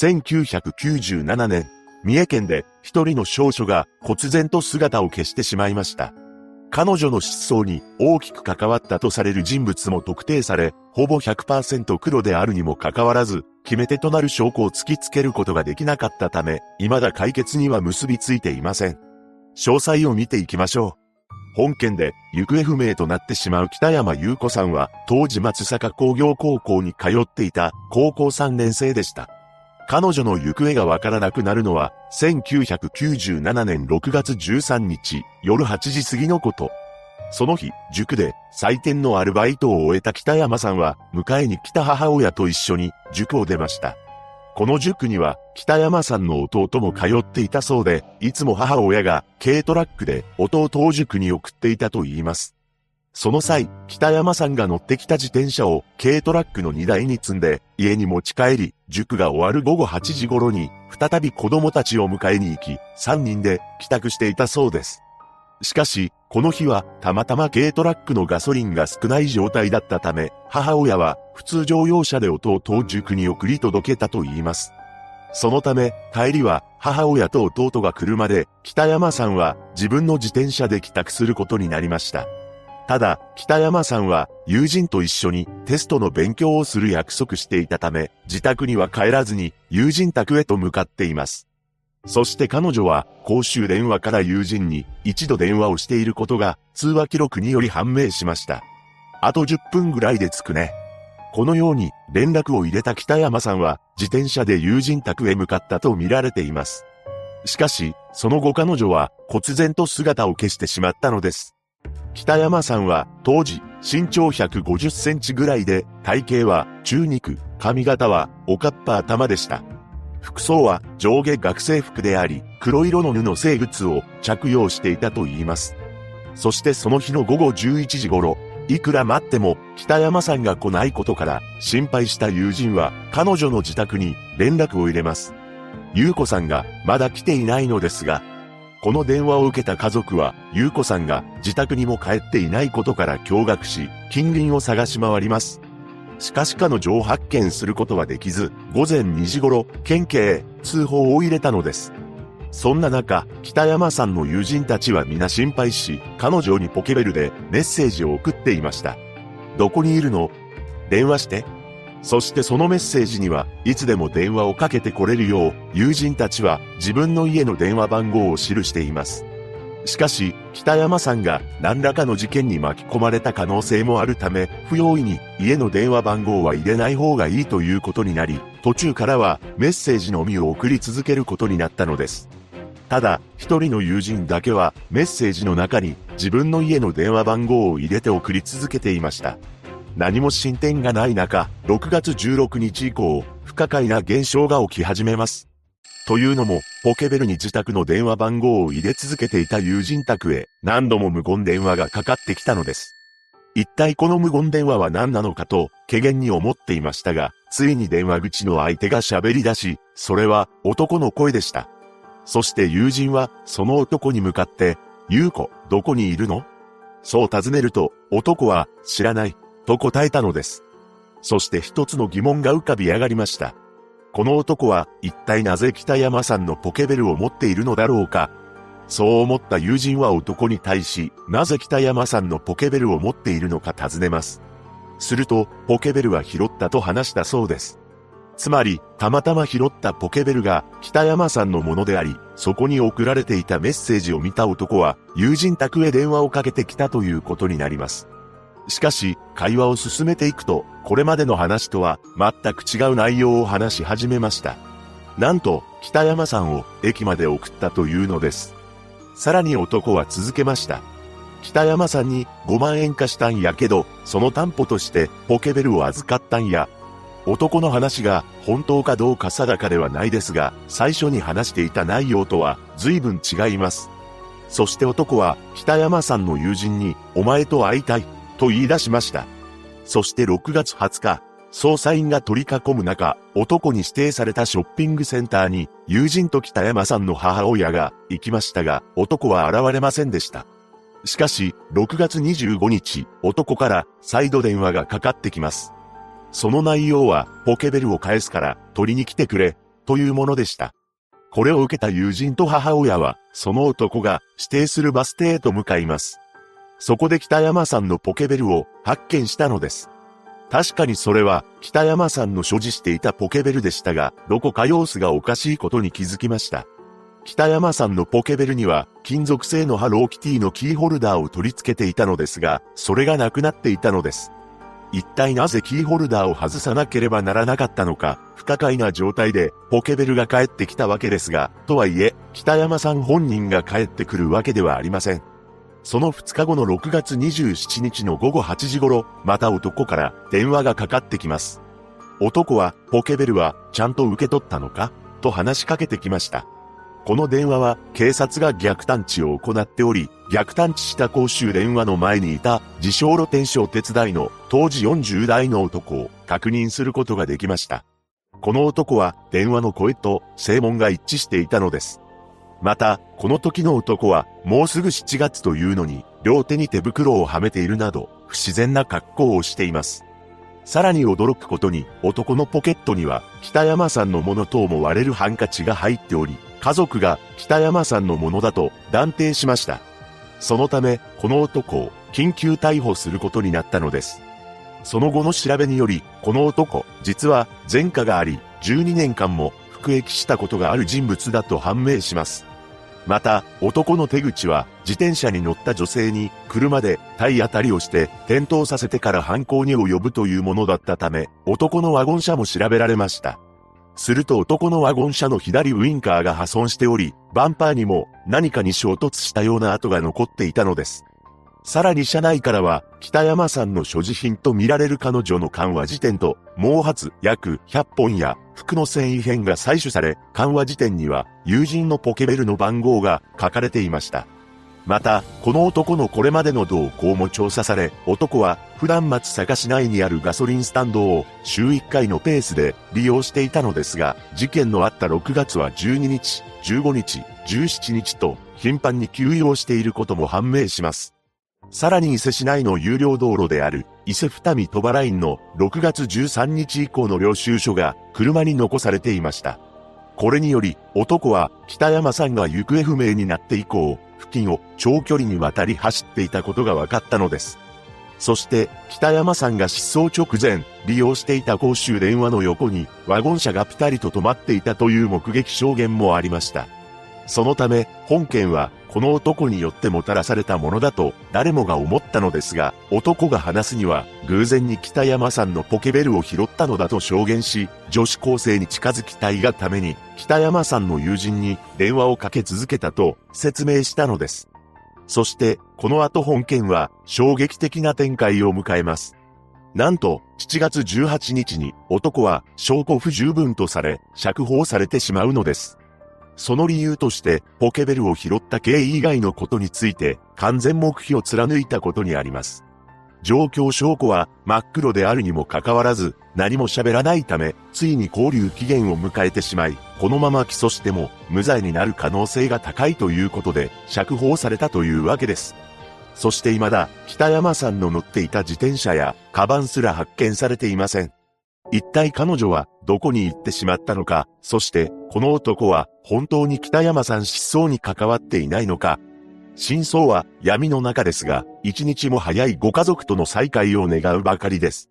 1997年、三重県で一人の少女が忽然と姿を消してしまいました。彼女の失踪に大きく関わったとされる人物も特定され、ほぼ100%黒であるにもかかわらず、決め手となる証拠を突きつけることができなかったため、未だ解決には結びついていません。詳細を見ていきましょう。本件で行方不明となってしまう北山優子さんは、当時松坂工業高校に通っていた高校3年生でした。彼女の行方がわからなくなるのは、1997年6月13日、夜8時過ぎのこと。その日、塾で採点のアルバイトを終えた北山さんは、迎えに来た母親と一緒に塾を出ました。この塾には北山さんの弟も通っていたそうで、いつも母親が軽トラックで弟を塾に送っていたと言います。その際、北山さんが乗ってきた自転車を軽トラックの荷台に積んで家に持ち帰り、塾が終わる午後8時頃に再び子供たちを迎えに行き、3人で帰宅していたそうです。しかし、この日はたまたま軽トラックのガソリンが少ない状態だったため、母親は普通乗用車で弟を塾に送り届けたと言います。そのため、帰りは母親と弟が車で、北山さんは自分の自転車で帰宅することになりました。ただ、北山さんは友人と一緒にテストの勉強をする約束していたため、自宅には帰らずに友人宅へと向かっています。そして彼女は公衆電話から友人に一度電話をしていることが通話記録により判明しました。あと10分ぐらいで着くね。このように連絡を入れた北山さんは自転車で友人宅へ向かったと見られています。しかし、その後彼女は忽然と姿を消してしまったのです。北山さんは当時身長150センチぐらいで体型は中肉、髪型はおかっぱ頭でした。服装は上下学生服であり、黒色の布製靴を着用していたと言います。そしてその日の午後11時頃、いくら待っても北山さんが来ないことから心配した友人は彼女の自宅に連絡を入れます。優子さんがまだ来ていないのですが、この電話を受けた家族は、優子さんが自宅にも帰っていないことから驚愕し、近隣を探し回ります。しかし彼女を発見することはできず、午前2時頃、県警へ通報を入れたのです。そんな中、北山さんの友人たちは皆心配し、彼女にポケベルでメッセージを送っていました。どこにいるの？電話して。そしてそのメッセージには、いつでも電話をかけてこれるよう、友人たちは自分の家の電話番号を記しています。しかし、北山さんが何らかの事件に巻き込まれた可能性もあるため、不用意に家の電話番号は入れない方がいいということになり、途中からはメッセージのみを送り続けることになったのです。ただ、一人の友人だけはメッセージの中に自分の家の電話番号を入れて送り続けていました。何も進展がない中、6月16日以降、不可解な現象が起き始めます。というのも、ポケベルに自宅の電話番号を入れ続けていた友人宅へ何度も無言電話がかかってきたのです。一体この無言電話は何なのかと、怪げに思っていましたが、ついに電話口の相手が喋り出し、それは男の声でした。そして友人は、その男に向かって、ゆうこ、どこにいるの？そう尋ねると、男は、知らない、と答えたのです。そして一つの疑問が浮かび上がりました。この男は一体なぜ北山さんのポケベルを持っているのだろうか。そう思った友人は男に対し、なぜ北山さんのポケベルを持っているのか尋ねます。すると、ポケベルは拾ったと話したそうです。つまり、たまたま拾ったポケベルが北山さんのものであり、そこに送られていたメッセージを見た男は、友人宅へ電話をかけてきたということになります。しかし、会話を進めていくと、これまでの話とは全く違う内容を話し始めました。なんと、北山さんを駅まで送ったというのです。さらに男は続けました。北山さんに5万円貸したんやけど、その担保としてポケベルを預かったんや。男の話が本当かどうか定かではないですが、最初に話していた内容とは随分違います。そして男は北山さんの友人にお前と会いたいと言い出しました。そして6月20日、捜査員が取り囲む中、男に指定されたショッピングセンターに友人と北山さんの母親が行きましたが、男は現れませんでした。しかし、6月25日、男から再度電話がかかってきます。その内容は、ポケベルを返すから取りに来てくれ、というものでした。これを受けた友人と母親は、その男が指定するバス停へと向かいます。そこで北山さんのポケベルを発見したのです。確かにそれは北山さんの所持していたポケベルでしたが、どこか様子がおかしいことに気づきました。北山さんのポケベルには金属製のハローキティのキーホルダーを取り付けていたのですが、それがなくなっていたのです。一体なぜキーホルダーを外さなければならなかったのか、不可解な状態でポケベルが帰ってきたわけですが、とはいえ、北山さん本人が帰ってくるわけではありません。その2日後の6月27日の午後8時頃、また男から電話がかかってきます。男は、ポケベルはちゃんと受け取ったのか？と話しかけてきました。この電話は警察が逆探知を行っており、逆探知した公衆電話の前にいた自称露天商手伝いの当時40代の男を確認することができました。この男は電話の声と声紋が一致していたのです。また、この時の男は、もうすぐ7月というのに、両手に手袋をはめているなど、不自然な格好をしています。さらに驚くことに、男のポケットには、北山さんのものと思われるハンカチが入っており、家族が北山さんのものだと断定しました。そのため、この男を緊急逮捕することになったのです。その後の調べにより、この男、実は前科があり、12年間も服役したことがある人物だと判明します。また、男の手口は、自転車に乗った女性に、車で体当たりをして、転倒させてから犯行に及ぶというものだったため、男のワゴン車も調べられました。すると男のワゴン車の左ウインカーが破損しており、バンパーにも何かに衝突したような跡が残っていたのです。さらに車内からは、北山さんの所持品と見られる彼女の緩和辞典と、毛髪約100本や服の繊維片が採取され、緩和辞典には友人のポケベルの番号が書かれていました。また、この男のこれまでの動向も調査され、男は普段松阪市内にあるガソリンスタンドを週1回のペースで利用していたのですが、事件のあった6月は12日、15日、17日と頻繁に休養していることも判明します。さらに伊勢市内の有料道路である伊勢二見鳥羽ラインの6月13日以降の領収書が車に残されていました。これにより男は北山さんが行方不明になって以降、付近を長距離にわたり走っていたことが分かったのです。そして北山さんが失踪直前、利用していた公衆電話の横にワゴン車がピタリと止まっていたという目撃証言もありました。そのため、本件はこの男によってもたらされたものだと誰もが思ったのですが、男が話すには偶然に北山さんのポケベルを拾ったのだと証言し、女子高生に近づきたいがために北山さんの友人に電話をかけ続けたと説明したのです。そして、この後本件は衝撃的な展開を迎えます。なんと、7月18日に男は証拠不十分とされ、釈放されてしまうのです。その理由として、ポケベルを拾った経緯以外のことについて、完全黙秘を貫いたことにあります。状況証拠は真っ黒であるにもかかわらず、何も喋らないため、ついに交留期限を迎えてしまい、このまま起訴しても無罪になる可能性が高いということで、釈放されたというわけです。そして未だ、北山さんの乗っていた自転車や、カバンすら発見されていません。一体彼女はどこに行ってしまったのか、そしてこの男は本当に北山さん失踪に関わっていないのか。真相は闇の中ですが、一日も早いご家族との再会を願うばかりです。